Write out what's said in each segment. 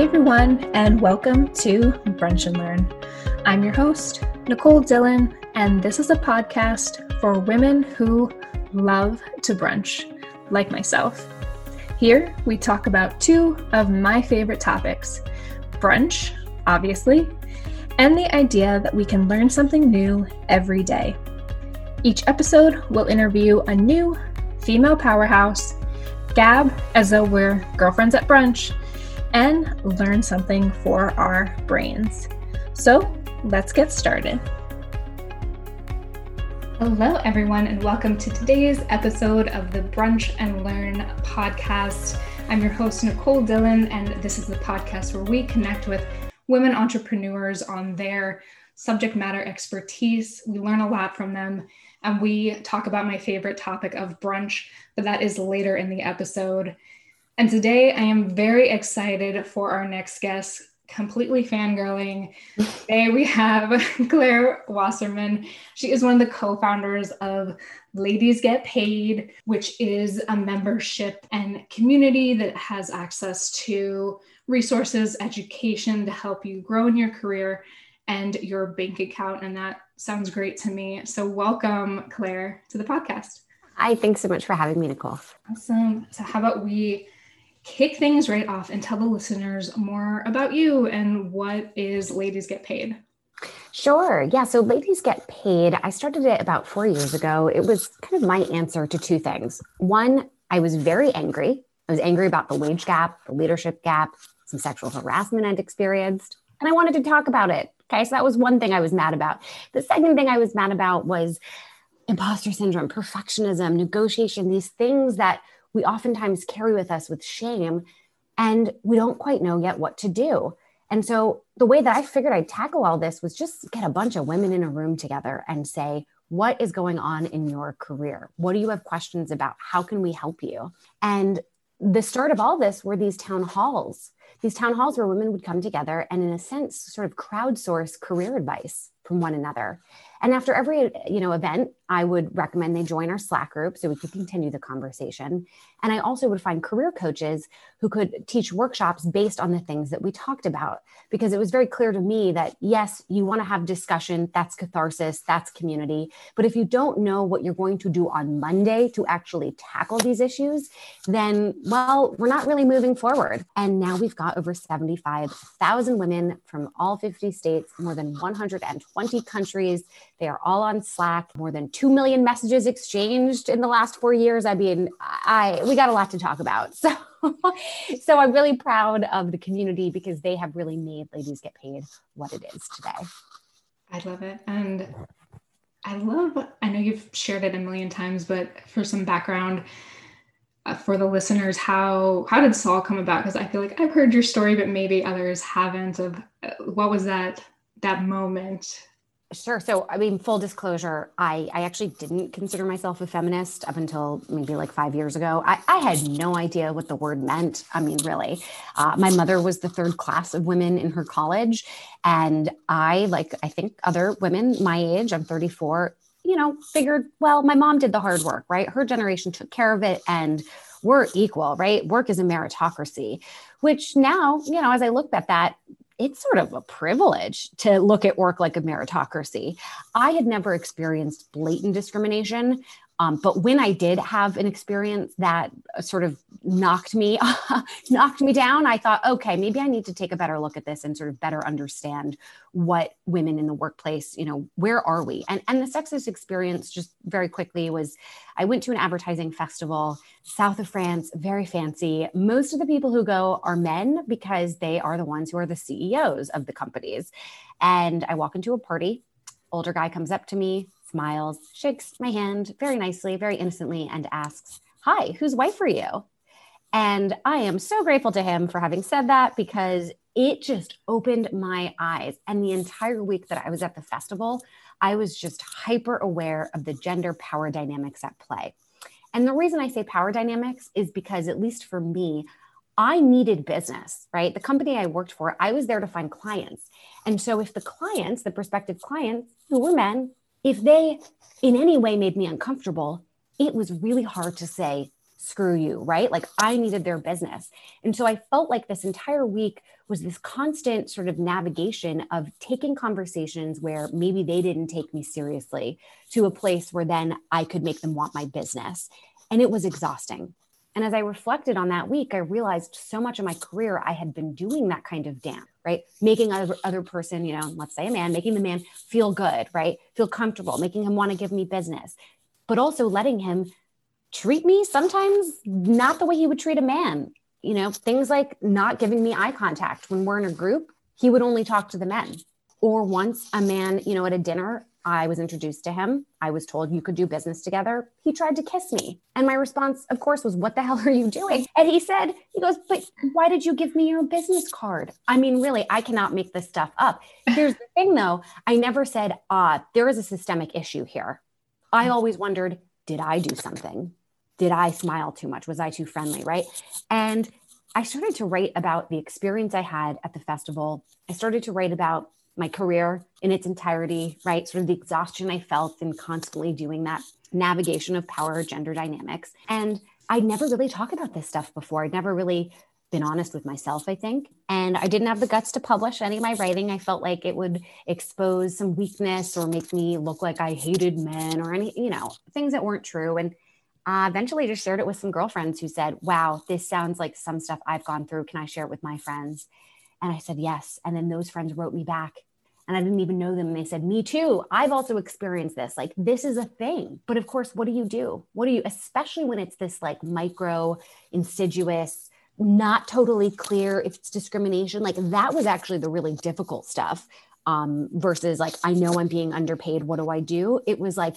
Hey everyone, and welcome to Brunch and Learn. I'm your host, Nicole Dillon, and this is a podcast for women who love to brunch, like myself. Here, we talk about two of my favorite topics brunch, obviously, and the idea that we can learn something new every day. Each episode will interview a new female powerhouse, gab as though we're girlfriends at brunch and learn something for our brains. So let's get started. Hello, everyone, and welcome to today's episode of the Brunch and Learn podcast. I'm your host, Nicole Dillon, and this is the podcast where we connect with women entrepreneurs on their subject matter expertise. We learn a lot from them, and we talk about my favorite topic of brunch, but that is later in the episode. And today I am very excited for our next guest, completely fangirling. Today we have Claire Wasserman. She is one of the co founders of Ladies Get Paid, which is a membership and community that has access to resources, education to help you grow in your career and your bank account. And that sounds great to me. So, welcome, Claire, to the podcast. Hi, thanks so much for having me, Nicole. Awesome. So, how about we kick things right off and tell the listeners more about you and what is Ladies Get Paid? Sure. Yeah. So, Ladies Get Paid, I started it about four years ago. It was kind of my answer to two things. One, I was very angry. I was angry about the wage gap, the leadership gap, some sexual harassment I'd experienced, and I wanted to talk about it. Okay. So, that was one thing I was mad about. The second thing I was mad about was imposter syndrome, perfectionism, negotiation, these things that we oftentimes carry with us with shame and we don't quite know yet what to do. And so the way that I figured I'd tackle all this was just get a bunch of women in a room together and say, what is going on in your career? What do you have questions about? How can we help you? And the start of all this were these town halls, these town halls where women would come together and, in a sense, sort of crowdsource career advice from one another. And after every you know event, I would recommend they join our Slack group so we could continue the conversation. And I also would find career coaches who could teach workshops based on the things that we talked about because it was very clear to me that yes, you want to have discussion, that's catharsis, that's community, but if you don't know what you're going to do on Monday to actually tackle these issues, then well, we're not really moving forward. And now we've got over 75,000 women from all 50 states, more than 120 countries they are all on Slack. More than 2 million messages exchanged in the last four years. I mean, I we got a lot to talk about. So so I'm really proud of the community because they have really made ladies get paid what it is today. I love it. And I love, I know you've shared it a million times, but for some background, uh, for the listeners how how did Saul come about because i feel like i've heard your story but maybe others haven't of uh, what was that that moment Sure. So, I mean, full disclosure, I, I actually didn't consider myself a feminist up until maybe like five years ago. I, I had no idea what the word meant. I mean, really. Uh, my mother was the third class of women in her college. And I, like I think other women my age, I'm 34, you know, figured, well, my mom did the hard work, right? Her generation took care of it and we're equal, right? Work is a meritocracy, which now, you know, as I look at that, it's sort of a privilege to look at work like a meritocracy. I had never experienced blatant discrimination. Um, but when I did have an experience that uh, sort of knocked me knocked me down, I thought, okay, maybe I need to take a better look at this and sort of better understand what women in the workplace, you know, where are we? And and the sexist experience just very quickly was I went to an advertising festival south of France, very fancy. Most of the people who go are men because they are the ones who are the CEOs of the companies. And I walk into a party, older guy comes up to me, smiles, shakes my hand very nicely, very innocently, and asks, Hi, whose wife are you? And I am so grateful to him for having said that because it just opened my eyes. And the entire week that I was at the festival, I was just hyper aware of the gender power dynamics at play. And the reason I say power dynamics is because, at least for me, I needed business, right? The company I worked for, I was there to find clients. And so, if the clients, the prospective clients who were men, if they in any way made me uncomfortable, it was really hard to say, screw you, right? Like I needed their business. And so I felt like this entire week was this constant sort of navigation of taking conversations where maybe they didn't take me seriously to a place where then I could make them want my business. And it was exhausting. And as I reflected on that week, I realized so much of my career I had been doing that kind of dance, right? Making other other person, you know, let's say a man, making the man feel good, right? Feel comfortable, making him want to give me business, but also letting him treat me sometimes not the way he would treat a man. You know, things like not giving me eye contact when we're in a group, he would only talk to the men. Or once a man, you know, at a dinner, I was introduced to him. I was told you could do business together. He tried to kiss me. And my response, of course, was, What the hell are you doing? And he said, He goes, But why did you give me your business card? I mean, really, I cannot make this stuff up. Here's the thing though I never said, Ah, there is a systemic issue here. I always wondered, Did I do something? Did I smile too much? Was I too friendly? Right. And I started to write about the experience I had at the festival. I started to write about my career in its entirety, right? Sort of the exhaustion I felt in constantly doing that navigation of power, gender dynamics. And I'd never really talked about this stuff before. I'd never really been honest with myself, I think. And I didn't have the guts to publish any of my writing. I felt like it would expose some weakness or make me look like I hated men or any, you know, things that weren't true. And uh, eventually just shared it with some girlfriends who said, Wow, this sounds like some stuff I've gone through. Can I share it with my friends? And I said, Yes. And then those friends wrote me back and I didn't even know them. And they said, Me too. I've also experienced this. Like, this is a thing. But of course, what do you do? What do you, especially when it's this like micro, insidious, not totally clear if it's discrimination? Like, that was actually the really difficult stuff um, versus like, I know I'm being underpaid. What do I do? It was like,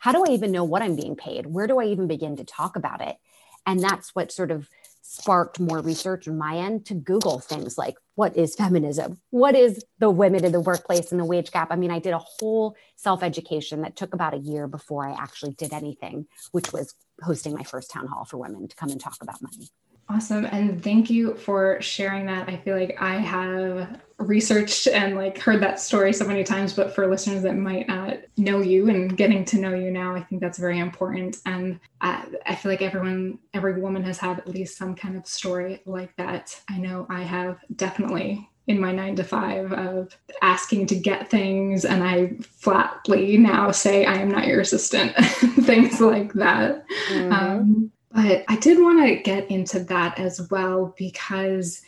how do I even know what I'm being paid? Where do I even begin to talk about it? And that's what sort of sparked more research on my end to Google things like what is feminism? What is the women in the workplace and the wage gap? I mean, I did a whole self education that took about a year before I actually did anything, which was hosting my first town hall for women to come and talk about money. Awesome. And thank you for sharing that. I feel like I have researched and like heard that story so many times, but for listeners that might not know you and getting to know you now, I think that's very important. And I, I feel like everyone, every woman has had at least some kind of story like that. I know I have definitely in my nine to five of asking to get things and i flatly now say i am not your assistant things like that mm-hmm. um, but I did want to get into that as well because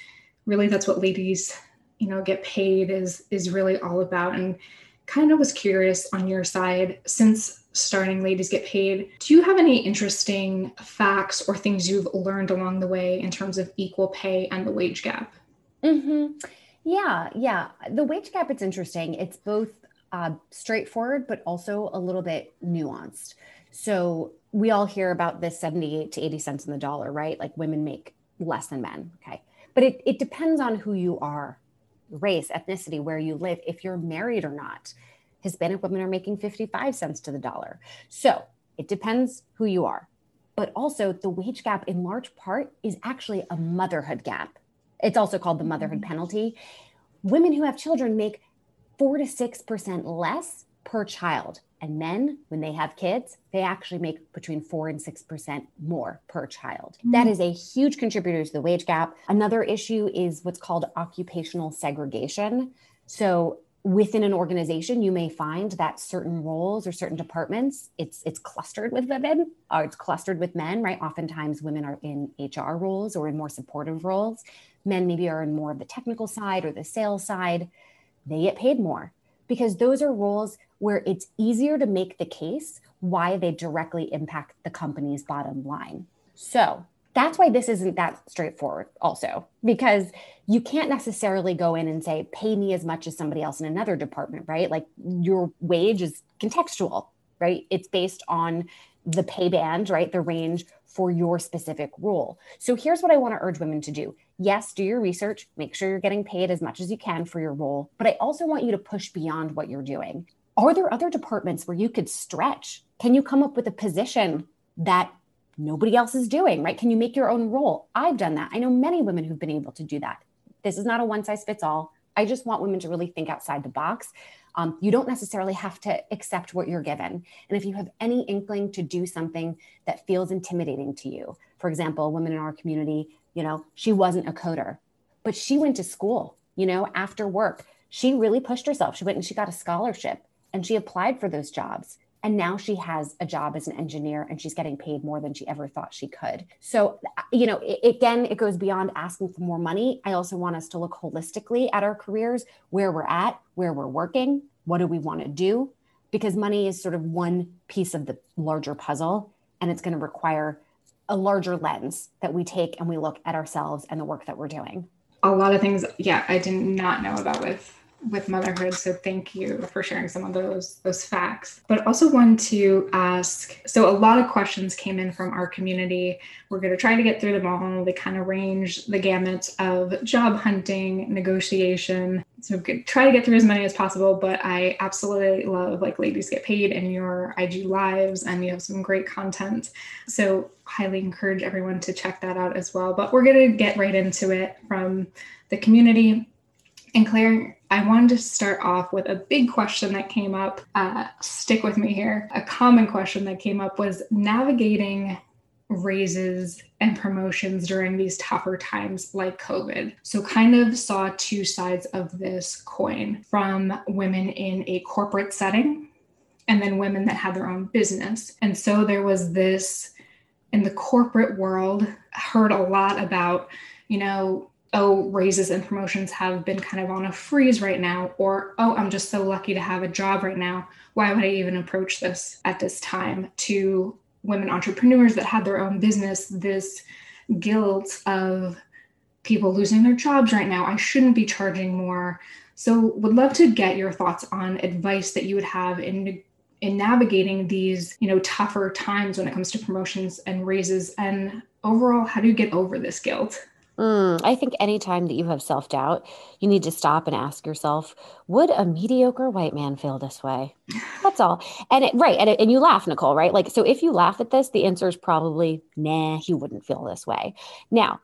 really that's what ladies, you know, get paid is is really all about. And kind of was curious on your side since starting ladies get paid do you have any interesting facts or things you've learned along the way in terms of equal pay and the wage gap? Mm-hmm. yeah yeah. The wage gap it's interesting. It's both uh, straightforward but also a little bit nuanced. So we all hear about this 78 to 80 cents in the dollar, right? Like women make less than men. Okay. But it, it depends on who you are, race, ethnicity, where you live, if you're married or not. Hispanic women are making 55 cents to the dollar. So it depends who you are. But also, the wage gap in large part is actually a motherhood gap. It's also called the motherhood mm-hmm. penalty. Women who have children make four to 6% less per child and men, when they have kids, they actually make between 4 and 6% more per child. Mm-hmm. That is a huge contributor to the wage gap. Another issue is what's called occupational segregation. So, within an organization you may find that certain roles or certain departments it's it's clustered with women or it's clustered with men right oftentimes women are in hr roles or in more supportive roles men maybe are in more of the technical side or the sales side they get paid more because those are roles where it's easier to make the case why they directly impact the company's bottom line. So that's why this isn't that straightforward, also, because you can't necessarily go in and say, pay me as much as somebody else in another department, right? Like your wage is contextual, right? It's based on the pay band, right? The range for your specific role. So here's what I want to urge women to do. Yes, do your research, make sure you're getting paid as much as you can for your role, but I also want you to push beyond what you're doing. Are there other departments where you could stretch? Can you come up with a position that nobody else is doing, right? Can you make your own role? I've done that. I know many women who've been able to do that. This is not a one size fits all. I just want women to really think outside the box. Um, you don't necessarily have to accept what you're given. And if you have any inkling to do something that feels intimidating to you, for example, women in our community, you know, she wasn't a coder, but she went to school, you know, after work. She really pushed herself. She went and she got a scholarship and she applied for those jobs. And now she has a job as an engineer and she's getting paid more than she ever thought she could. So, you know, it, again, it goes beyond asking for more money. I also want us to look holistically at our careers, where we're at, where we're working, what do we want to do? Because money is sort of one piece of the larger puzzle and it's going to require a larger lens that we take and we look at ourselves and the work that we're doing. A lot of things, yeah, I did not know about with with motherhood. So thank you for sharing some of those those facts. But also want to ask so a lot of questions came in from our community. We're going to try to get through them all. They kind of range the gamut of job hunting negotiation. So try to get through as many as possible but i absolutely love like ladies get paid and your ig lives and you have some great content. So highly encourage everyone to check that out as well. But we're going to get right into it from the community. And Claire, I wanted to start off with a big question that came up. Uh, stick with me here. A common question that came up was navigating raises and promotions during these tougher times like COVID. So, kind of saw two sides of this coin from women in a corporate setting and then women that had their own business. And so, there was this in the corporate world, heard a lot about, you know, oh, raises and promotions have been kind of on a freeze right now, or oh, I'm just so lucky to have a job right now. Why would I even approach this at this time? To women entrepreneurs that had their own business, this guilt of people losing their jobs right now. I shouldn't be charging more. So, would love to get your thoughts on advice that you would have in in navigating these, you know, tougher times when it comes to promotions and raises and overall how do you get over this guilt? Mm, I think anytime that you have self doubt, you need to stop and ask yourself, would a mediocre white man feel this way? That's all. And it, right. And, it, and you laugh, Nicole, right? Like, so if you laugh at this, the answer is probably, nah, he wouldn't feel this way. Now,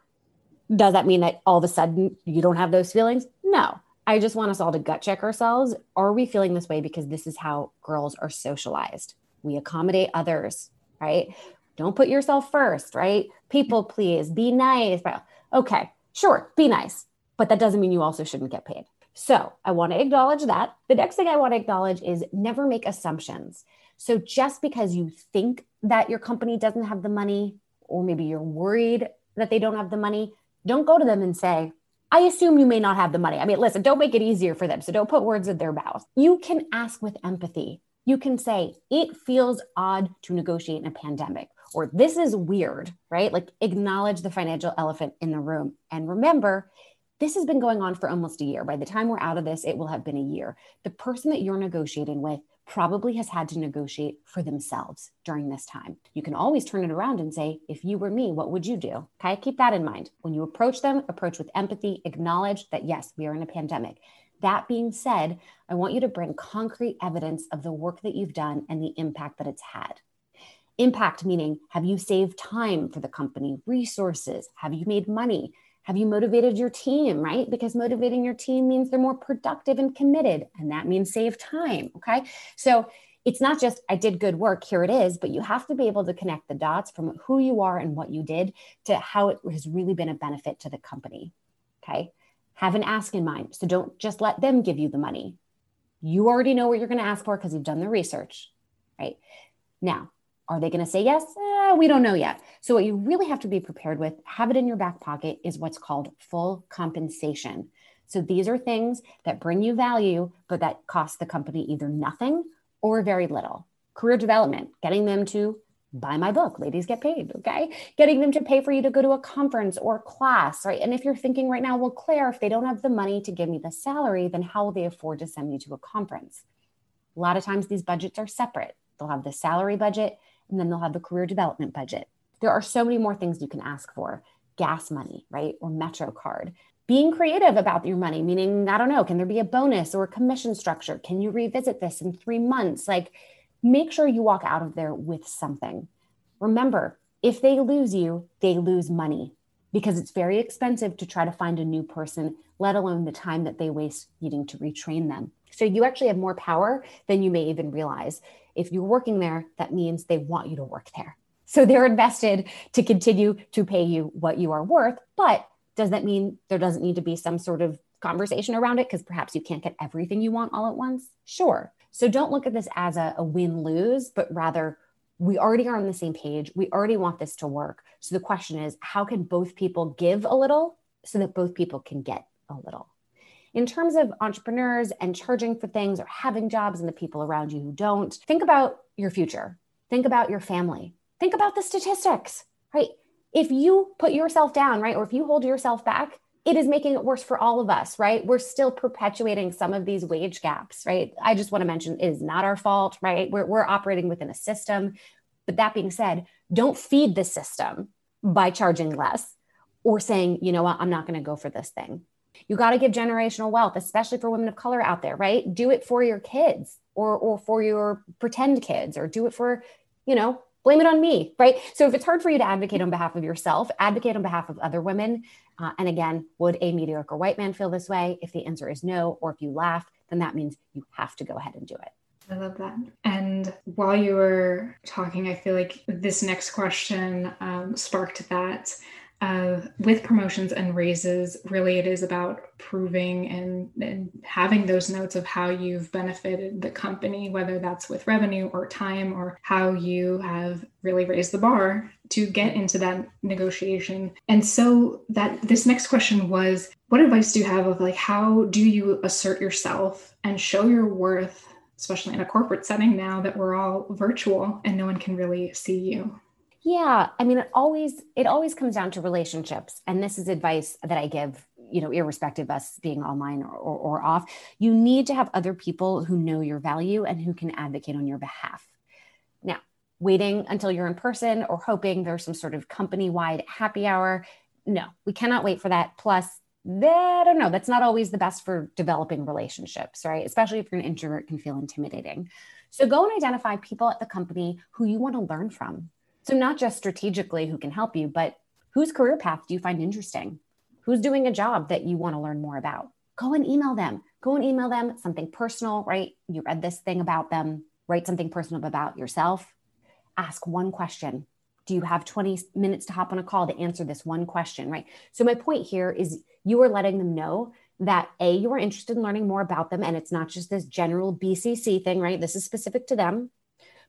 does that mean that all of a sudden you don't have those feelings? No. I just want us all to gut check ourselves. Are we feeling this way because this is how girls are socialized? We accommodate others, right? Don't put yourself first, right? People please, be nice. Okay, sure, be nice, but that doesn't mean you also shouldn't get paid. So I want to acknowledge that. The next thing I want to acknowledge is never make assumptions. So just because you think that your company doesn't have the money, or maybe you're worried that they don't have the money, don't go to them and say, I assume you may not have the money. I mean, listen, don't make it easier for them. So don't put words in their mouth. You can ask with empathy. You can say, it feels odd to negotiate in a pandemic or this is weird, right? Like acknowledge the financial elephant in the room. And remember, this has been going on for almost a year. By the time we're out of this, it will have been a year. The person that you're negotiating with probably has had to negotiate for themselves during this time. You can always turn it around and say, if you were me, what would you do? Okay, keep that in mind. When you approach them, approach with empathy, acknowledge that yes, we are in a pandemic. That being said, I want you to bring concrete evidence of the work that you've done and the impact that it's had. Impact meaning have you saved time for the company, resources? Have you made money? Have you motivated your team, right? Because motivating your team means they're more productive and committed, and that means save time. Okay. So it's not just I did good work, here it is, but you have to be able to connect the dots from who you are and what you did to how it has really been a benefit to the company. Okay. Have an ask in mind. So don't just let them give you the money. You already know what you're going to ask for because you've done the research, right? Now, are they going to say yes? Eh, we don't know yet. So, what you really have to be prepared with, have it in your back pocket, is what's called full compensation. So, these are things that bring you value, but that cost the company either nothing or very little. Career development, getting them to buy my book, ladies get paid, okay? Getting them to pay for you to go to a conference or class, right? And if you're thinking right now, well, Claire, if they don't have the money to give me the salary, then how will they afford to send me to a conference? A lot of times these budgets are separate. They'll have the salary budget and then they'll have the career development budget. There are so many more things you can ask for gas money, right? Or Metro card. Being creative about your money, meaning, I don't know, can there be a bonus or a commission structure? Can you revisit this in three months? Like, make sure you walk out of there with something. Remember, if they lose you, they lose money because it's very expensive to try to find a new person, let alone the time that they waste needing to retrain them. So you actually have more power than you may even realize. If you're working there, that means they want you to work there. So they're invested to continue to pay you what you are worth. But does that mean there doesn't need to be some sort of conversation around it because perhaps you can't get everything you want all at once? Sure. So don't look at this as a, a win lose, but rather we already are on the same page. We already want this to work. So the question is, how can both people give a little so that both people can get a little? In terms of entrepreneurs and charging for things or having jobs and the people around you who don't, think about your future. Think about your family. Think about the statistics, right? If you put yourself down, right, or if you hold yourself back, it is making it worse for all of us, right? We're still perpetuating some of these wage gaps, right? I just want to mention it is not our fault, right? We're, we're operating within a system. But that being said, don't feed the system by charging less or saying, you know what, I'm not going to go for this thing. You got to give generational wealth, especially for women of color out there, right? Do it for your kids or, or for your pretend kids or do it for, you know, blame it on me, right? So if it's hard for you to advocate on behalf of yourself, advocate on behalf of other women. Uh, and again, would a mediocre white man feel this way? If the answer is no, or if you laugh, then that means you have to go ahead and do it. I love that. And while you were talking, I feel like this next question um, sparked that uh, with promotions and raises, really it is about proving and, and having those notes of how you've benefited the company, whether that's with revenue or time or how you have really raised the bar to get into that negotiation. And so that this next question was what advice do you have of like how do you assert yourself and show your worth especially in a corporate setting now that we're all virtual and no one can really see you yeah, I mean, it always it always comes down to relationships, and this is advice that I give. You know, irrespective of us being online or, or, or off, you need to have other people who know your value and who can advocate on your behalf. Now, waiting until you're in person or hoping there's some sort of company wide happy hour. No, we cannot wait for that. Plus, that, I don't know, that's not always the best for developing relationships, right? Especially if you're an introvert, can feel intimidating. So go and identify people at the company who you want to learn from. So, not just strategically who can help you, but whose career path do you find interesting? Who's doing a job that you want to learn more about? Go and email them. Go and email them something personal, right? You read this thing about them, write something personal about yourself. Ask one question. Do you have 20 minutes to hop on a call to answer this one question, right? So, my point here is you are letting them know that A, you are interested in learning more about them. And it's not just this general BCC thing, right? This is specific to them,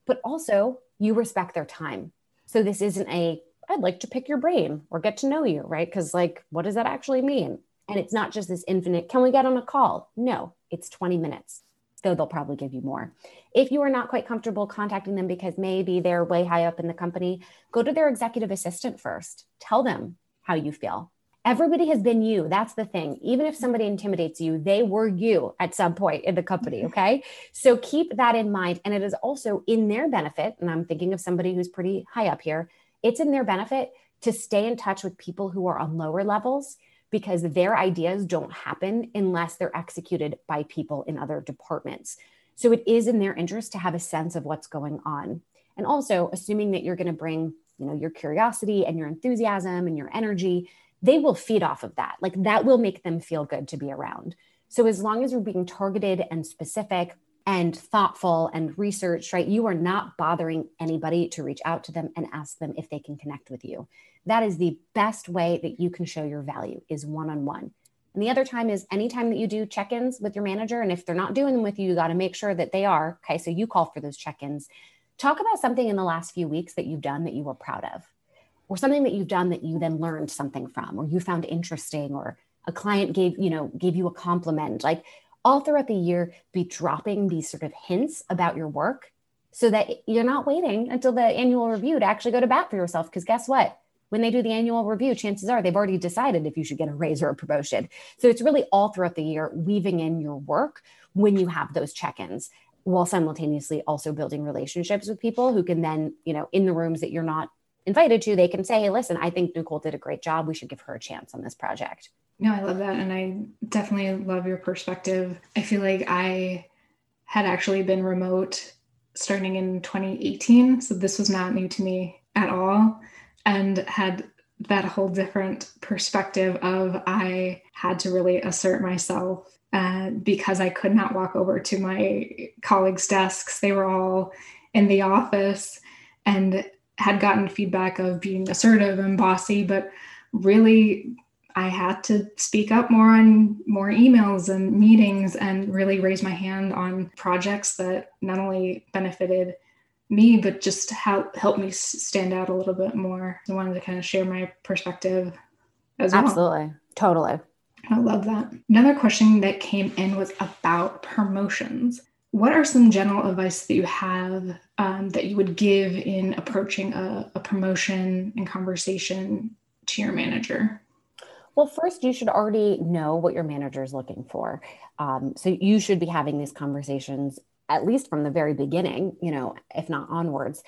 but also you respect their time. So this isn't a, I'd like to pick your brain or get to know you, right? Because, like, what does that actually mean? And it's not just this infinite, can we get on a call? No, it's 20 minutes, though they'll probably give you more. If you are not quite comfortable contacting them because maybe they're way high up in the company, go to their executive assistant first. Tell them how you feel. Everybody has been you. That's the thing. Even if somebody intimidates you, they were you at some point in the company. Mm-hmm. Okay. So keep that in mind. And it is also in their benefit. And I'm thinking of somebody who's pretty high up here. It's in their benefit to stay in touch with people who are on lower levels because their ideas don't happen unless they're executed by people in other departments. So it is in their interest to have a sense of what's going on. And also assuming that you're going to bring, you know, your curiosity and your enthusiasm and your energy they will feed off of that. Like that will make them feel good to be around. So as long as you're being targeted and specific and thoughtful and researched, right, you are not bothering anybody to reach out to them and ask them if they can connect with you. That is the best way that you can show your value is one on one. And the other time is anytime that you do check ins with your manager. And if they're not doing them with you, you got to make sure that they are. Okay. So you call for those check ins. Talk about something in the last few weeks that you've done that you were proud of or something that you've done that you then learned something from or you found interesting or a client gave you know gave you a compliment. Like all throughout the year be dropping these sort of hints about your work so that you're not waiting until the annual review to actually go to bat for yourself. Because guess what? When they do the annual review chances are they've already decided if you should get a raise or a promotion. So it's really all throughout the year weaving in your work when you have those check-ins while simultaneously also building relationships with people who can then you know in the rooms that you're not invited to, they can say, hey, listen, I think Nicole did a great job. We should give her a chance on this project. No, I love that. And I definitely love your perspective. I feel like I had actually been remote starting in 2018. So this was not new to me at all and had that whole different perspective of I had to really assert myself uh, because I could not walk over to my colleagues' desks. They were all in the office and had gotten feedback of being assertive and bossy, but really I had to speak up more on more emails and meetings and really raise my hand on projects that not only benefited me, but just help help me stand out a little bit more. I wanted to kind of share my perspective as well. Absolutely. Totally. I love that. Another question that came in was about promotions. What are some general advice that you have um, that you would give in approaching a, a promotion and conversation to your manager? Well, first, you should already know what your manager is looking for. Um, so you should be having these conversations at least from the very beginning, you know, if not onwards.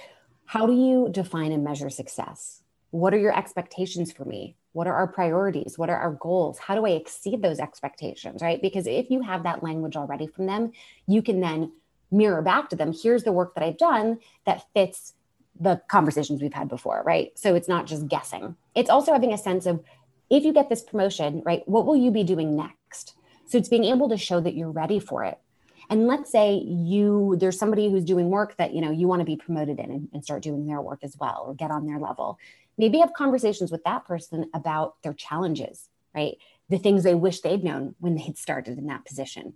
How do you define and measure success? What are your expectations for me? What are our priorities? What are our goals? How do I exceed those expectations? Right. Because if you have that language already from them, you can then mirror back to them here's the work that I've done that fits the conversations we've had before. Right. So it's not just guessing, it's also having a sense of if you get this promotion, right, what will you be doing next? So it's being able to show that you're ready for it and let's say you there's somebody who's doing work that you know you want to be promoted in and, and start doing their work as well or get on their level maybe have conversations with that person about their challenges right? The things they wish they'd known when they'd started in that position.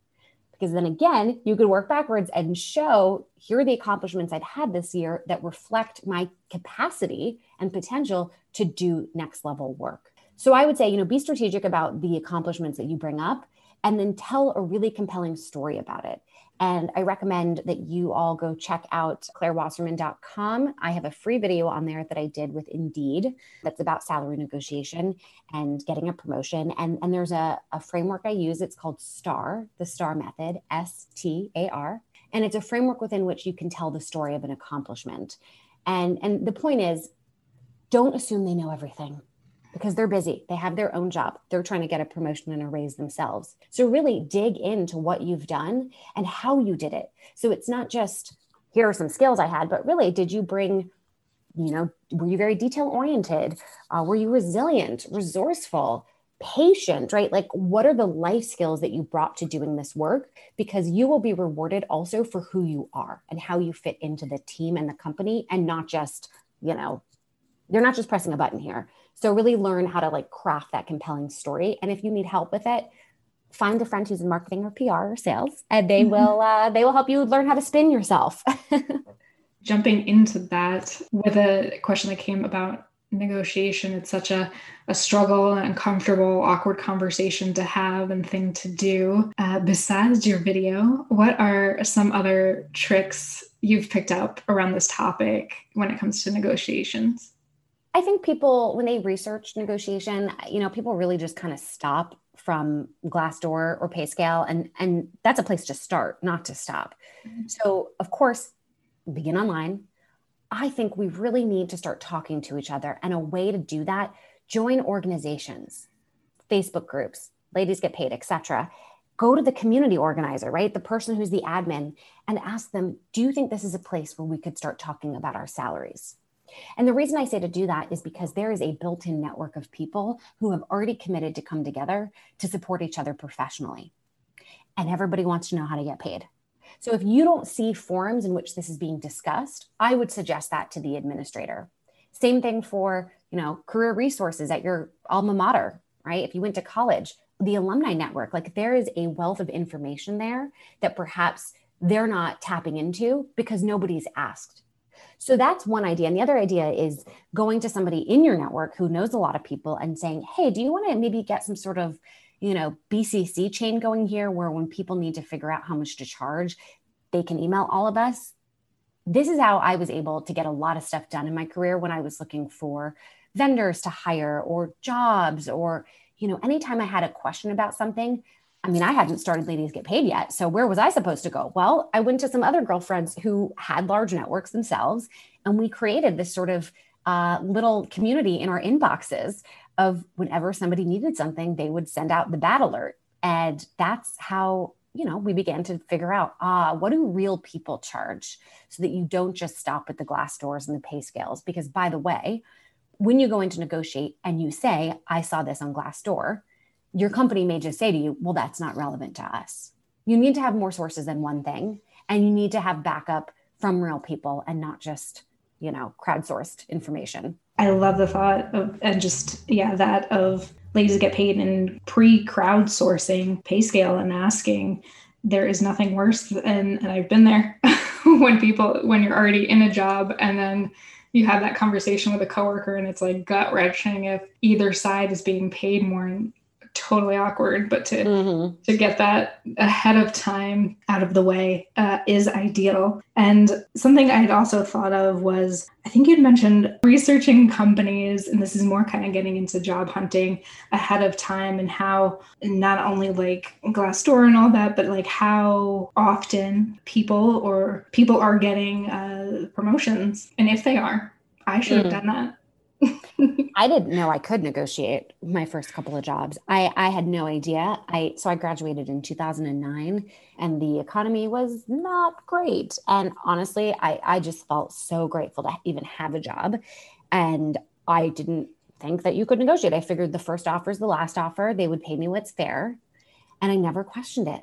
Because then again you could work backwards and show here are the accomplishments i'd had this year that reflect my capacity and potential to do next level work. So i would say you know be strategic about the accomplishments that you bring up and then tell a really compelling story about it. And I recommend that you all go check out clairewasserman.com. I have a free video on there that I did with Indeed that's about salary negotiation and getting a promotion. And, and there's a, a framework I use. It's called STAR, the STAR method, S T A R. And it's a framework within which you can tell the story of an accomplishment. And, and the point is, don't assume they know everything because they're busy. They have their own job. They're trying to get a promotion and a raise themselves. So really dig into what you've done and how you did it. So it's not just here are some skills I had, but really, did you bring, you know, were you very detail oriented? Uh, were you resilient, resourceful? patient, right? Like, what are the life skills that you brought to doing this work? Because you will be rewarded also for who you are and how you fit into the team and the company, and not just, you know, you're not just pressing a button here. So really learn how to like craft that compelling story. And if you need help with it, find a friend who's in marketing or PR or sales, and they mm-hmm. will uh, they will help you learn how to spin yourself. Jumping into that with a question that came about negotiation, it's such a, a struggle, and uncomfortable, awkward conversation to have and thing to do. Uh, besides your video, what are some other tricks you've picked up around this topic when it comes to negotiations? I think people, when they research negotiation, you know, people really just kind of stop from Glassdoor or PayScale, and and that's a place to start, not to stop. Mm-hmm. So, of course, begin online. I think we really need to start talking to each other, and a way to do that: join organizations, Facebook groups, ladies get paid, etc. Go to the community organizer, right? The person who's the admin, and ask them, "Do you think this is a place where we could start talking about our salaries?" And the reason I say to do that is because there is a built in network of people who have already committed to come together to support each other professionally. And everybody wants to know how to get paid. So if you don't see forums in which this is being discussed, I would suggest that to the administrator. Same thing for, you know, career resources at your alma mater, right? If you went to college, the alumni network, like there is a wealth of information there that perhaps they're not tapping into because nobody's asked so that's one idea. And the other idea is going to somebody in your network who knows a lot of people and saying, hey, do you want to maybe get some sort of, you know, BCC chain going here where when people need to figure out how much to charge, they can email all of us? This is how I was able to get a lot of stuff done in my career when I was looking for vendors to hire or jobs or, you know, anytime I had a question about something, I mean, I hadn't started Ladies Get Paid yet. So where was I supposed to go? Well, I went to some other girlfriends who had large networks themselves, and we created this sort of uh, little community in our inboxes of whenever somebody needed something, they would send out the bad alert. And that's how, you know, we began to figure out, ah, what do real people charge so that you don't just stop at the glass doors and the pay scales? Because by the way, when you go in to negotiate and you say, I saw this on Glassdoor, your company may just say to you, well, that's not relevant to us. You need to have more sources than one thing, and you need to have backup from real people and not just, you know, crowdsourced information. I love the thought of, and just, yeah, that of ladies get paid in pre crowdsourcing pay scale and asking. There is nothing worse than, and I've been there when people, when you're already in a job and then you have that conversation with a coworker and it's like gut wrenching if either side is being paid more totally awkward but to mm-hmm. to get that ahead of time out of the way uh, is ideal and something i had also thought of was i think you'd mentioned researching companies and this is more kind of getting into job hunting ahead of time and how not only like glassdoor and all that but like how often people or people are getting uh, promotions and if they are i should have mm. done that I didn't know I could negotiate my first couple of jobs. I, I had no idea. I so I graduated in 2009 and the economy was not great. And honestly, I, I just felt so grateful to even have a job. And I didn't think that you could negotiate. I figured the first offer is the last offer. They would pay me what's fair. And I never questioned it.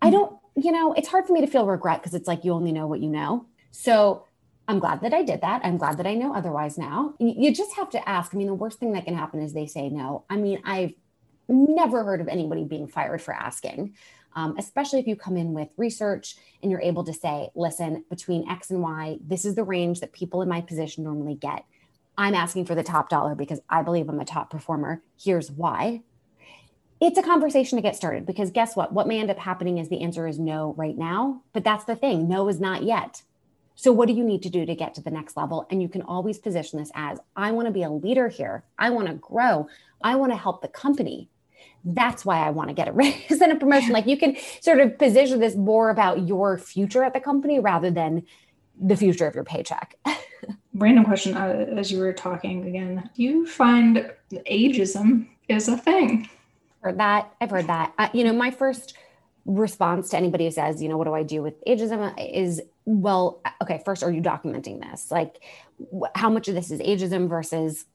I mm-hmm. don't, you know, it's hard for me to feel regret because it's like you only know what you know. So I'm glad that I did that. I'm glad that I know otherwise now. You just have to ask. I mean, the worst thing that can happen is they say no. I mean, I've never heard of anybody being fired for asking, um, especially if you come in with research and you're able to say, listen, between X and Y, this is the range that people in my position normally get. I'm asking for the top dollar because I believe I'm a top performer. Here's why. It's a conversation to get started because guess what? What may end up happening is the answer is no right now, but that's the thing. No is not yet. So, what do you need to do to get to the next level? And you can always position this as I want to be a leader here. I want to grow. I want to help the company. That's why I want to get a raise and a promotion. Like you can sort of position this more about your future at the company rather than the future of your paycheck. Random question uh, as you were talking again. Do you find ageism is a thing. Heard that. I've heard that. Uh, you know, my first response to anybody who says, you know, what do I do with ageism is, well, okay, first, are you documenting this? Like, wh- how much of this is ageism versus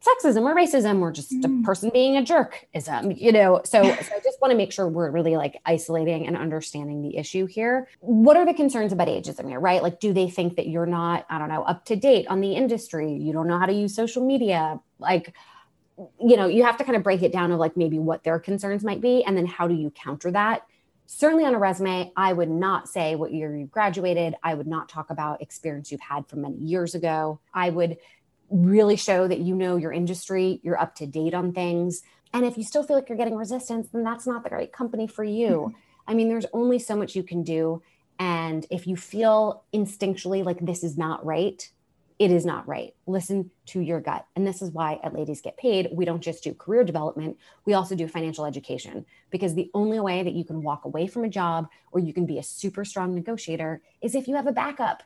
sexism or racism or just mm. a person being a jerk ism, you know? So, so I just want to make sure we're really like isolating and understanding the issue here. What are the concerns about ageism here, right? Like, do they think that you're not, I don't know, up to date on the industry? You don't know how to use social media? Like, you know, you have to kind of break it down of like maybe what their concerns might be. And then how do you counter that? Certainly on a resume, I would not say what year you graduated. I would not talk about experience you've had from many years ago. I would really show that you know your industry, you're up to date on things. And if you still feel like you're getting resistance, then that's not the right company for you. Mm-hmm. I mean, there's only so much you can do. And if you feel instinctually like this is not right, it is not right. Listen to your gut. And this is why at Ladies Get Paid, we don't just do career development, we also do financial education. Because the only way that you can walk away from a job or you can be a super strong negotiator is if you have a backup.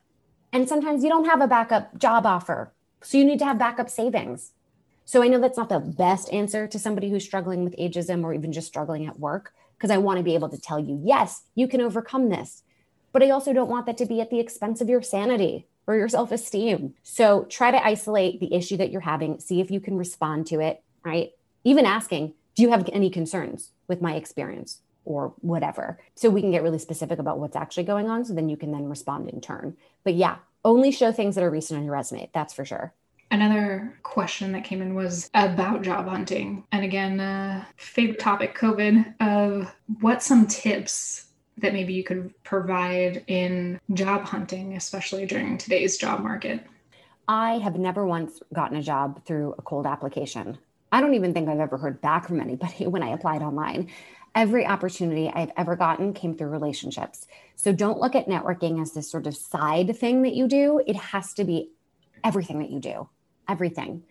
And sometimes you don't have a backup job offer. So you need to have backup savings. So I know that's not the best answer to somebody who's struggling with ageism or even just struggling at work, because I want to be able to tell you, yes, you can overcome this. But I also don't want that to be at the expense of your sanity your self esteem. So try to isolate the issue that you're having, see if you can respond to it, right? Even asking, do you have any concerns with my experience or whatever? So we can get really specific about what's actually going on. So then you can then respond in turn. But yeah, only show things that are recent on your resume. That's for sure. Another question that came in was about job hunting. And again, uh, favorite topic COVID of what some tips that maybe you could provide in job hunting, especially during today's job market? I have never once gotten a job through a cold application. I don't even think I've ever heard back from anybody when I applied online. Every opportunity I've ever gotten came through relationships. So don't look at networking as this sort of side thing that you do. It has to be everything that you do, everything.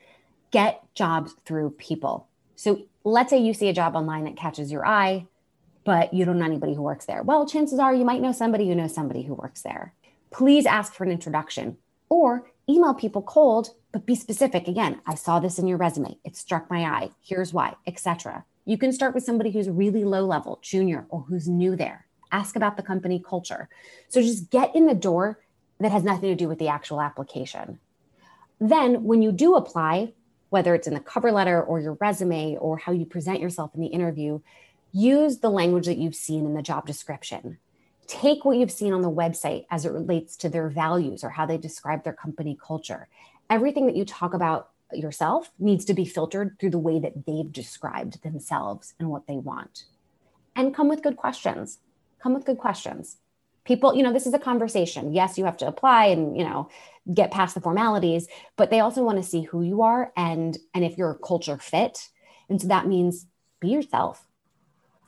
Get jobs through people. So let's say you see a job online that catches your eye but you don't know anybody who works there. Well, chances are you might know somebody who knows somebody who works there. Please ask for an introduction or email people cold, but be specific. Again, I saw this in your resume. It struck my eye. Here's why, etc. You can start with somebody who's really low level, junior, or who's new there. Ask about the company culture. So just get in the door that has nothing to do with the actual application. Then, when you do apply, whether it's in the cover letter or your resume or how you present yourself in the interview, use the language that you've seen in the job description. Take what you've seen on the website as it relates to their values or how they describe their company culture. Everything that you talk about yourself needs to be filtered through the way that they've described themselves and what they want. And come with good questions. Come with good questions. People, you know, this is a conversation. Yes, you have to apply and, you know, get past the formalities, but they also want to see who you are and and if you're a culture fit. And so that means be yourself.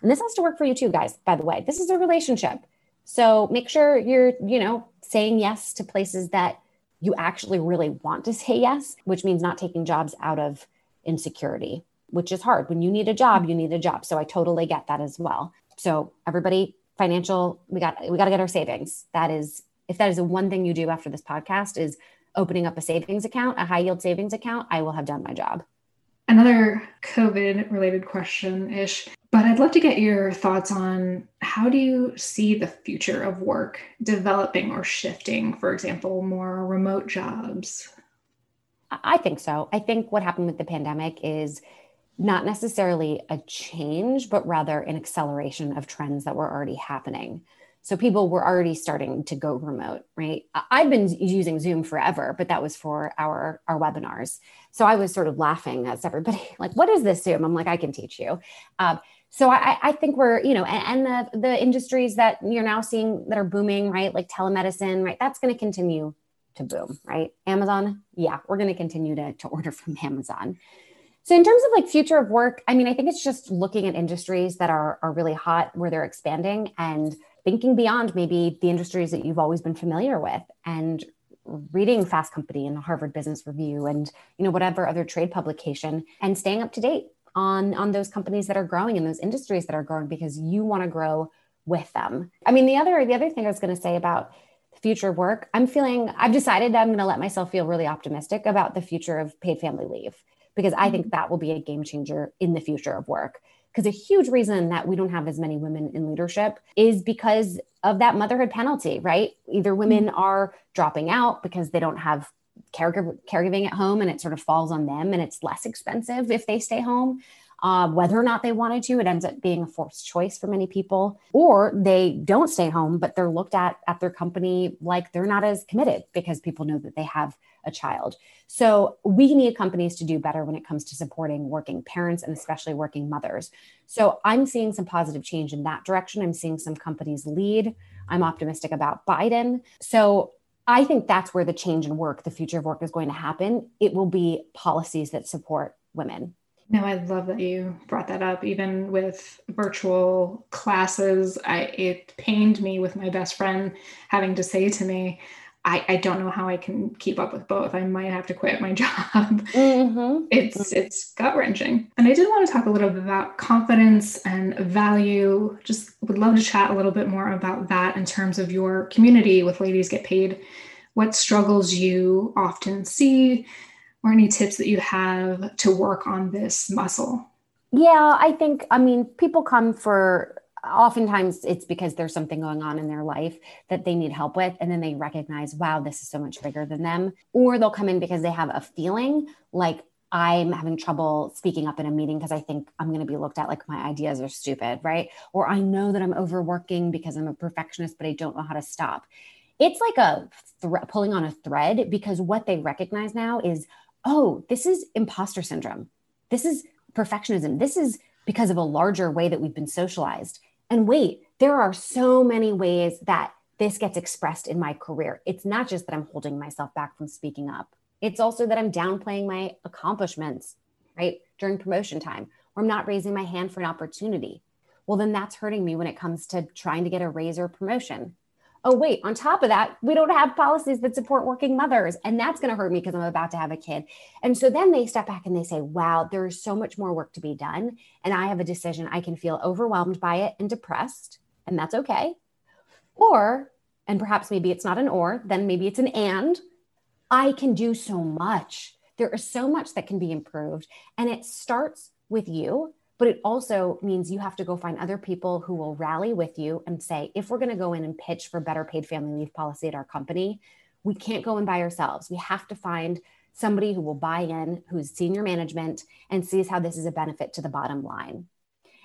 And this has to work for you too, guys, by the way. This is a relationship. So make sure you're, you know, saying yes to places that you actually really want to say yes, which means not taking jobs out of insecurity, which is hard. When you need a job, you need a job. So I totally get that as well. So everybody, financial, we got we got to get our savings. That is if that is the one thing you do after this podcast is opening up a savings account, a high yield savings account, I will have done my job. Another COVID related question ish, but I'd love to get your thoughts on how do you see the future of work developing or shifting? For example, more remote jobs? I think so. I think what happened with the pandemic is not necessarily a change, but rather an acceleration of trends that were already happening. So people were already starting to go remote, right? I've been using Zoom forever, but that was for our our webinars. So I was sort of laughing as everybody like, "What is this Zoom?" I'm like, "I can teach you." Um, so I, I, think we're, you know, and, and the the industries that you're now seeing that are booming, right? Like telemedicine, right? That's going to continue to boom, right? Amazon, yeah, we're going to continue to to order from Amazon. So in terms of like future of work, I mean, I think it's just looking at industries that are are really hot where they're expanding and thinking beyond maybe the industries that you've always been familiar with and reading fast company and the harvard business review and you know whatever other trade publication and staying up to date on on those companies that are growing and those industries that are growing because you want to grow with them i mean the other the other thing i was going to say about the future of work i'm feeling i've decided i'm going to let myself feel really optimistic about the future of paid family leave because i think mm-hmm. that will be a game changer in the future of work because a huge reason that we don't have as many women in leadership is because of that motherhood penalty, right? Either women mm-hmm. are dropping out because they don't have caregiver, caregiving at home and it sort of falls on them and it's less expensive if they stay home. Uh, whether or not they wanted to, it ends up being a forced choice for many people. Or they don't stay home, but they're looked at at their company like they're not as committed because people know that they have a child. So we need companies to do better when it comes to supporting working parents and especially working mothers. So I'm seeing some positive change in that direction. I'm seeing some companies lead. I'm optimistic about Biden. So I think that's where the change in work, the future of work is going to happen. It will be policies that support women. No, I love that you brought that up. Even with virtual classes, I it pained me with my best friend having to say to me, I, I don't know how I can keep up with both. I might have to quit my job. Mm-hmm. It's it's gut wrenching. And I did want to talk a little bit about confidence and value. Just would love to chat a little bit more about that in terms of your community with Ladies Get Paid. What struggles you often see, or any tips that you have to work on this muscle? Yeah, I think I mean people come for oftentimes it's because there's something going on in their life that they need help with and then they recognize wow this is so much bigger than them. Or they'll come in because they have a feeling like i'm having trouble speaking up in a meeting because i think i'm going to be looked at like my ideas are stupid right? Or i know that i'm overworking because i'm a perfectionist but i don't know how to stop. It's like a th- pulling on a thread because what they recognize now is oh this is imposter syndrome. This is perfectionism. This is because of a larger way that we've been socialized and wait, there are so many ways that this gets expressed in my career. It's not just that I'm holding myself back from speaking up, it's also that I'm downplaying my accomplishments, right? During promotion time, or I'm not raising my hand for an opportunity. Well, then that's hurting me when it comes to trying to get a raise or promotion oh wait on top of that we don't have policies that support working mothers and that's going to hurt me because i'm about to have a kid. And so then they step back and they say wow there's so much more work to be done and i have a decision. I can feel overwhelmed by it and depressed and that's okay. Or and perhaps maybe it's not an or then maybe it's an and i can do so much. There is so much that can be improved and it starts with you but it also means you have to go find other people who will rally with you and say, if we're going to go in and pitch for better paid family leave policy at our company, we can't go in by ourselves. We have to find somebody who will buy in, who's senior management, and sees how this is a benefit to the bottom line.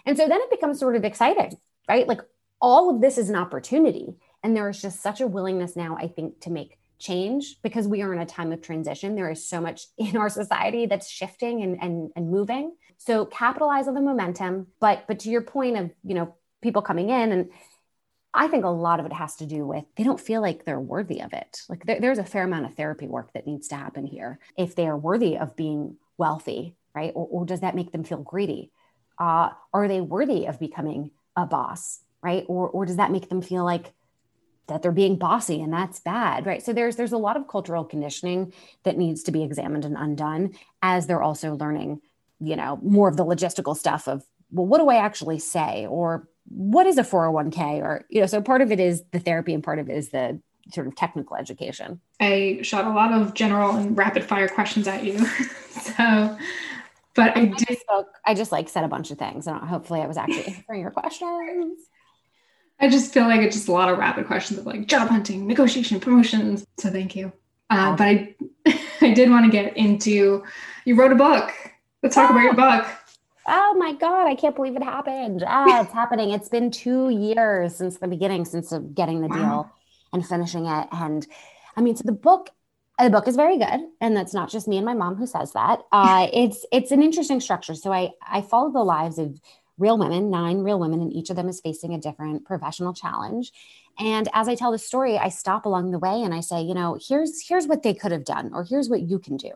And so then it becomes sort of exciting, right? Like all of this is an opportunity. And there is just such a willingness now, I think, to make change because we are in a time of transition. There is so much in our society that's shifting and, and, and moving. So capitalize on the momentum. But but to your point of, you know, people coming in and I think a lot of it has to do with they don't feel like they're worthy of it. Like there, there's a fair amount of therapy work that needs to happen here. If they are worthy of being wealthy, right? Or, or does that make them feel greedy? Uh, are they worthy of becoming a boss, right? Or, or does that make them feel like that they're being bossy and that's bad, right? So there's there's a lot of cultural conditioning that needs to be examined and undone as they're also learning, you know, more of the logistical stuff of well, what do I actually say? Or what is a 401k or you know so part of it is the therapy and part of it is the sort of technical education. I shot a lot of general and rapid fire questions at you. So but i, I did spoke, i just like said a bunch of things and hopefully i was actually answering your questions i just feel like it's just a lot of rapid questions of like job hunting negotiation promotions. So thank you. Uh, but i i did want to get into you wrote a book. Let's talk about your book. Oh my god i can't believe it happened. Ah it's happening. It's been two years since the beginning since getting the wow. deal and finishing it. And i mean so the book the book is very good and that's not just me and my mom who says that. Uh, it's it's an interesting structure. So i i follow the lives of real women nine real women and each of them is facing a different professional challenge and as i tell the story i stop along the way and i say you know here's here's what they could have done or here's what you can do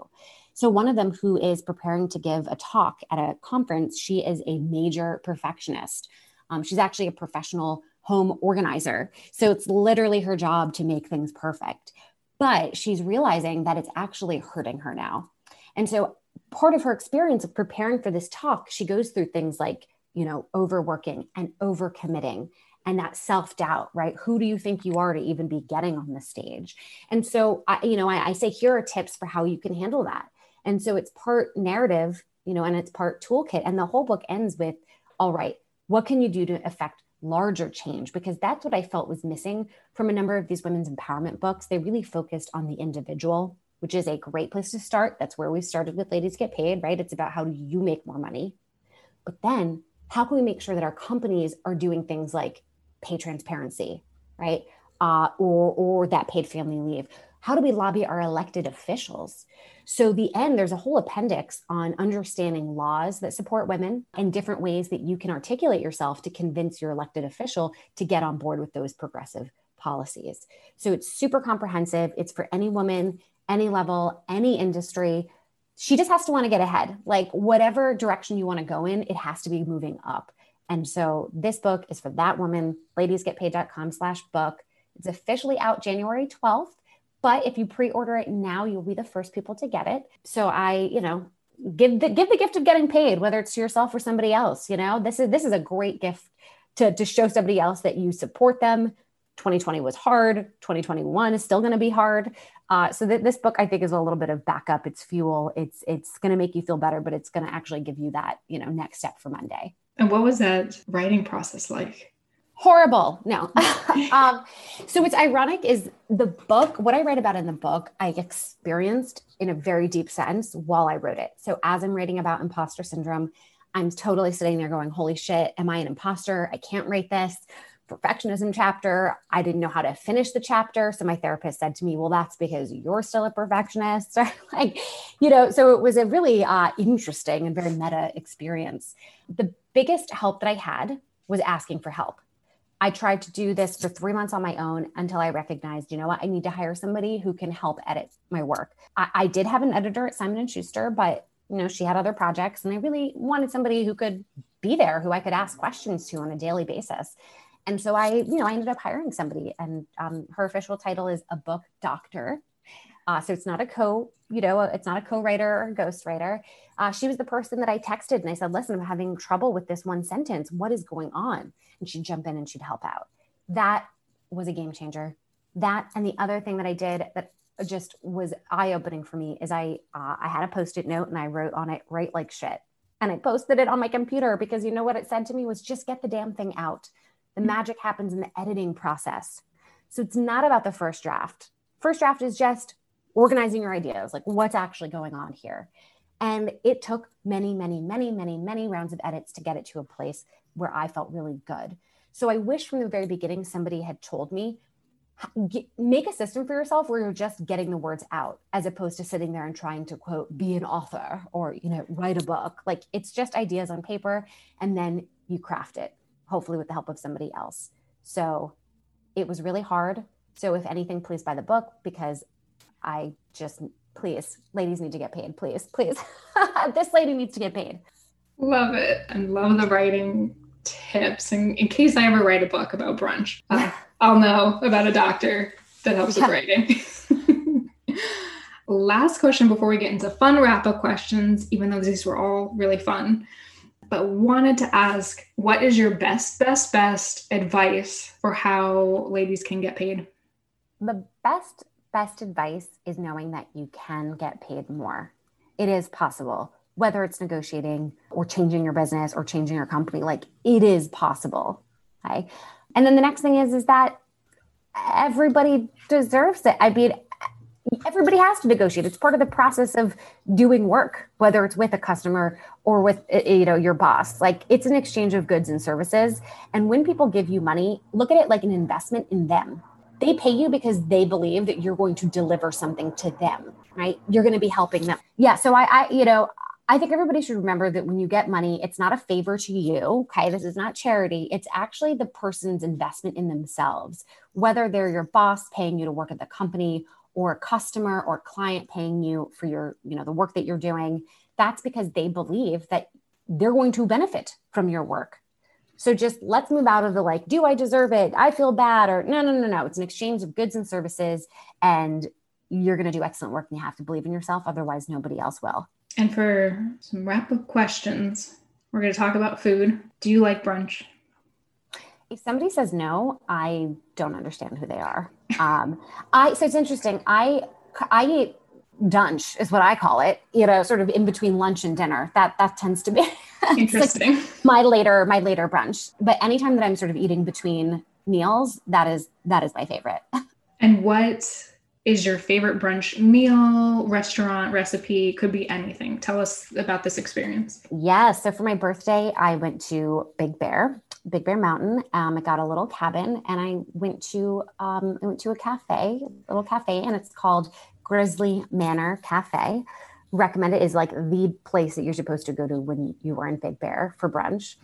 so, one of them who is preparing to give a talk at a conference, she is a major perfectionist. Um, she's actually a professional home organizer. So, it's literally her job to make things perfect. But she's realizing that it's actually hurting her now. And so, part of her experience of preparing for this talk, she goes through things like, you know, overworking and overcommitting and that self doubt, right? Who do you think you are to even be getting on the stage? And so, I, you know, I, I say here are tips for how you can handle that. And so it's part narrative, you know, and it's part toolkit. And the whole book ends with, all right, what can you do to affect larger change? Because that's what I felt was missing from a number of these women's empowerment books. They really focused on the individual, which is a great place to start. That's where we started with Ladies Get Paid, right? It's about how do you make more money? But then how can we make sure that our companies are doing things like pay transparency, right? Uh, or, or that paid family leave? How do we lobby our elected officials? So, the end, there's a whole appendix on understanding laws that support women and different ways that you can articulate yourself to convince your elected official to get on board with those progressive policies. So, it's super comprehensive. It's for any woman, any level, any industry. She just has to want to get ahead. Like, whatever direction you want to go in, it has to be moving up. And so, this book is for that woman, ladiesgetpaid.com slash book. It's officially out January 12th. But if you pre-order it now, you'll be the first people to get it. So I, you know, give the give the gift of getting paid, whether it's to yourself or somebody else. You know, this is this is a great gift to to show somebody else that you support them. 2020 was hard. 2021 is still going to be hard. Uh, so th- this book, I think, is a little bit of backup. It's fuel. It's it's going to make you feel better, but it's going to actually give you that you know next step for Monday. And what was that writing process like? horrible no um, so what's ironic is the book what i write about in the book i experienced in a very deep sense while i wrote it so as i'm writing about imposter syndrome i'm totally sitting there going holy shit am i an imposter i can't write this perfectionism chapter. I didn't know how to finish the chapter. So my therapist said to me well that's because you're still a perfectionist. Like you know so it was a really uh, interesting and very meta experience. The biggest help that i had was asking for help. I tried to do this for three months on my own until I recognized, you know what, I need to hire somebody who can help edit my work. I, I did have an editor at Simon and Schuster, but you know, she had other projects, and I really wanted somebody who could be there, who I could ask questions to on a daily basis. And so I, you know, I ended up hiring somebody, and um, her official title is a book doctor. Uh, so it's not a co, you know, it's not a co-writer or a ghostwriter. Uh, she was the person that I texted and I said, listen, I'm having trouble with this one sentence. What is going on? And she'd jump in and she'd help out. That was a game changer. That and the other thing that I did that just was eye-opening for me is I uh, I had a post-it note and I wrote on it write like shit. And I posted it on my computer because you know what it said to me was just get the damn thing out. The magic happens in the editing process. So it's not about the first draft. First draft is just organizing your ideas, like what's actually going on here. And it took many, many, many, many, many rounds of edits to get it to a place where I felt really good. So I wish from the very beginning somebody had told me make a system for yourself where you're just getting the words out as opposed to sitting there and trying to quote be an author or you know write a book like it's just ideas on paper and then you craft it hopefully with the help of somebody else. So it was really hard. So if anything please buy the book because i just please ladies need to get paid. Please please. This lady needs to get paid. Love it. And love the writing tips. And in case i ever write a book about brunch uh, i'll know about a doctor that helps with writing. Last question before we get into fun wrap up questions even though these were all really fun but wanted to ask what is your best best best advice for how ladies can get paid the best best advice is knowing that you can get paid more. It is possible, whether it's negotiating or changing your business or changing your company, like it is possible. Okay. And then the next thing is, is that everybody deserves it. I mean, everybody has to negotiate. It's part of the process of doing work, whether it's with a customer or with uh, uh, you know your boss. Like it's an exchange of goods and services. And when people give you money, look at it like an investment in them they pay you because they believe that you're going to deliver something to them, right? You're going to be helping them. Yeah. So I, I, you know, I think everybody should remember that when you get money, it's not a favor to you. Okay. This is not charity. It's actually the person's investment in themselves, whether they're your boss paying you to work at the company or a customer or client paying you for your, you know, the work that you're doing. That's because they believe that they're going to benefit from your work. So just let's move out of the like, do I deserve it? I feel bad. Or no, no, no, no. It's an exchange of goods and services. And you're going to do excellent work and you have to believe in yourself. Otherwise, nobody else will. And for some wrap up questions, we're going to talk about food. Do you like brunch? If somebody says no, I don't understand who they are. Um, I so it's interesting. I I eat dunch is what I call it, you know, sort of in between lunch and dinner. That that tends to be interesting. like my later my later brunch. But anytime that I'm sort of eating between meals, that is that is my favorite. And what is your favorite brunch meal, restaurant, recipe? Could be anything. Tell us about this experience. Yes. Yeah, so for my birthday, I went to Big Bear, Big Bear Mountain. Um, I got a little cabin, and I went to um, I went to a cafe, a little cafe, and it's called Grizzly Manor Cafe. Recommend it is like the place that you're supposed to go to when you are in Big Bear for brunch.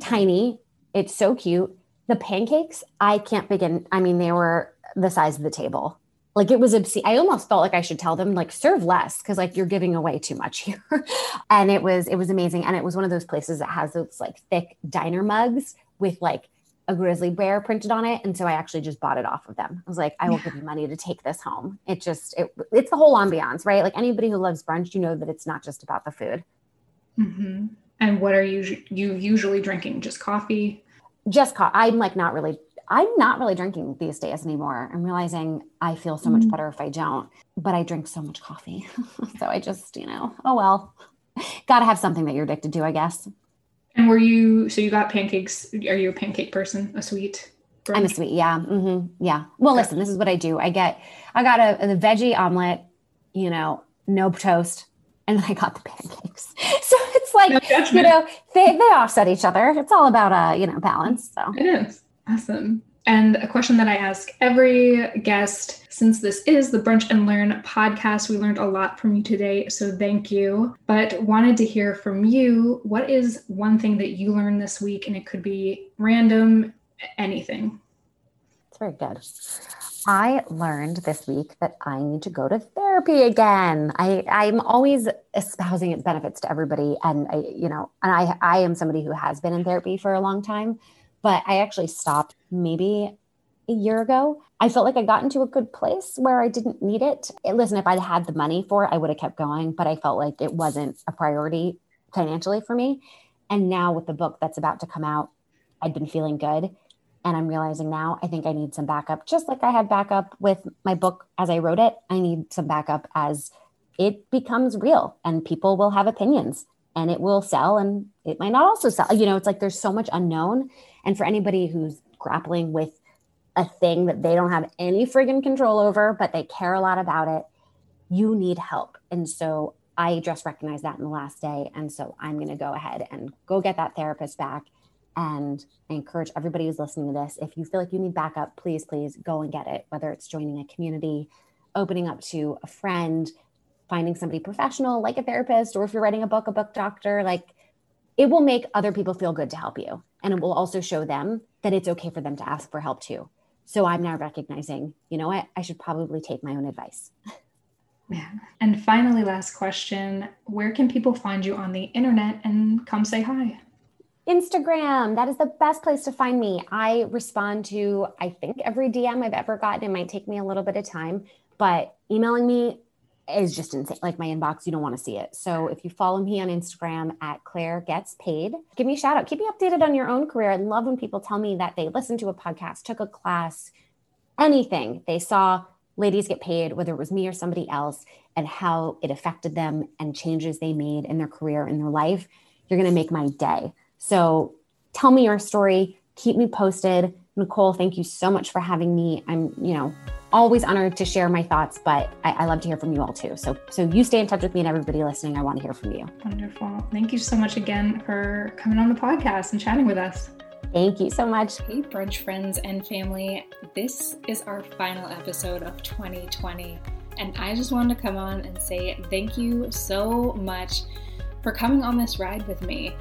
Tiny, it's so cute. The pancakes, I can't begin. I mean, they were the size of the table. Like it was obscene. I almost felt like I should tell them like serve less because like you're giving away too much here. and it was it was amazing. And it was one of those places that has those like thick diner mugs with like a grizzly bear printed on it and so i actually just bought it off of them i was like i will yeah. give you money to take this home it just it, it's the whole ambiance right like anybody who loves brunch you know that it's not just about the food mm-hmm. and what are you you usually drinking just coffee just coffee i'm like not really i'm not really drinking these days anymore i'm realizing i feel so much mm. better if i don't but i drink so much coffee so i just you know oh well gotta have something that you're addicted to i guess and were you so you got pancakes? Are you a pancake person? A sweet? Brunch? I'm a sweet. Yeah. Mm-hmm. Yeah. Well, listen, this is what I do. I get, I got a, a veggie omelet, you know, no toast, and then I got the pancakes. So it's like, no you know, they, they offset each other. It's all about, uh, you know, balance. So it is awesome. And a question that I ask every guest since this is the Brunch and Learn podcast, we learned a lot from you today. So thank you. But wanted to hear from you what is one thing that you learned this week? And it could be random, anything. It's very good. I learned this week that I need to go to therapy again. I, I'm always espousing its benefits to everybody. And I, you know, and I I am somebody who has been in therapy for a long time but I actually stopped maybe a year ago. I felt like I got into a good place where I didn't need it. Listen, if I'd had the money for it, I would have kept going, but I felt like it wasn't a priority financially for me. And now with the book that's about to come out, I'd been feeling good. And I'm realizing now I think I need some backup, just like I had backup with my book as I wrote it. I need some backup as it becomes real and people will have opinions and it will sell and it might not also sell. You know, it's like there's so much unknown. And for anybody who's grappling with a thing that they don't have any friggin' control over, but they care a lot about it, you need help. And so I just recognized that in the last day. And so I'm going to go ahead and go get that therapist back. And I encourage everybody who's listening to this if you feel like you need backup, please, please go and get it, whether it's joining a community, opening up to a friend, finding somebody professional like a therapist, or if you're writing a book, a book doctor, like it will make other people feel good to help you. And it will also show them that it's okay for them to ask for help too. So I'm now recognizing, you know what, I should probably take my own advice. Yeah. And finally, last question Where can people find you on the internet and come say hi? Instagram. That is the best place to find me. I respond to, I think, every DM I've ever gotten. It might take me a little bit of time, but emailing me is just insane. Like my inbox, you don't want to see it. So if you follow me on Instagram at Claire Gets Paid, give me a shout out. Keep me updated on your own career. I love when people tell me that they listened to a podcast, took a class, anything they saw ladies get paid, whether it was me or somebody else, and how it affected them and changes they made in their career, in their life, you're going to make my day. So tell me your story. Keep me posted. Nicole, thank you so much for having me. I'm, you know, always honored to share my thoughts, but I, I, love to hear from you all too. So, so you stay in touch with me and everybody listening. I want to hear from you. Wonderful. Thank you so much again for coming on the podcast and chatting with us. Thank you so much. Hey, brunch friends and family. This is our final episode of 2020. And I just wanted to come on and say thank you so much for coming on this ride with me.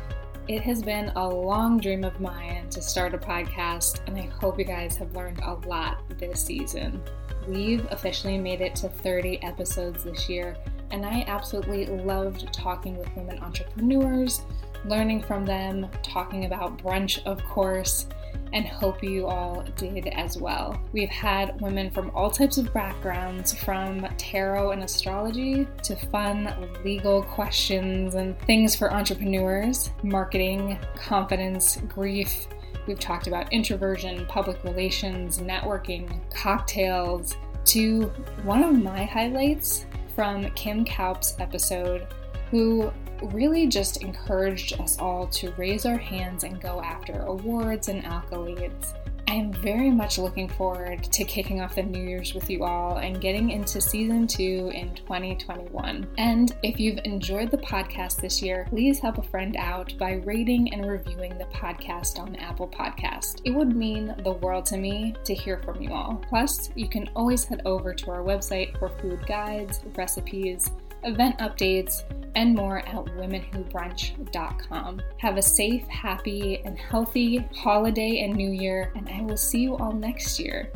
It has been a long dream of mine to start a podcast, and I hope you guys have learned a lot this season. We've officially made it to 30 episodes this year, and I absolutely loved talking with women entrepreneurs learning from them, talking about brunch, of course, and hope you all did as well. We've had women from all types of backgrounds, from tarot and astrology to fun legal questions and things for entrepreneurs, marketing, confidence, grief. We've talked about introversion, public relations, networking, cocktails, to one of my highlights from Kim Kaup's episode, who really just encouraged us all to raise our hands and go after awards and accolades. I am very much looking forward to kicking off the New Year's with you all and getting into season two in 2021. And if you've enjoyed the podcast this year, please help a friend out by rating and reviewing the podcast on Apple Podcast. It would mean the world to me to hear from you all. Plus, you can always head over to our website for food guides, recipes, event updates, and more at womenwhobrunch.com. Have a safe, happy, and healthy holiday and new year, and I will see you all next year.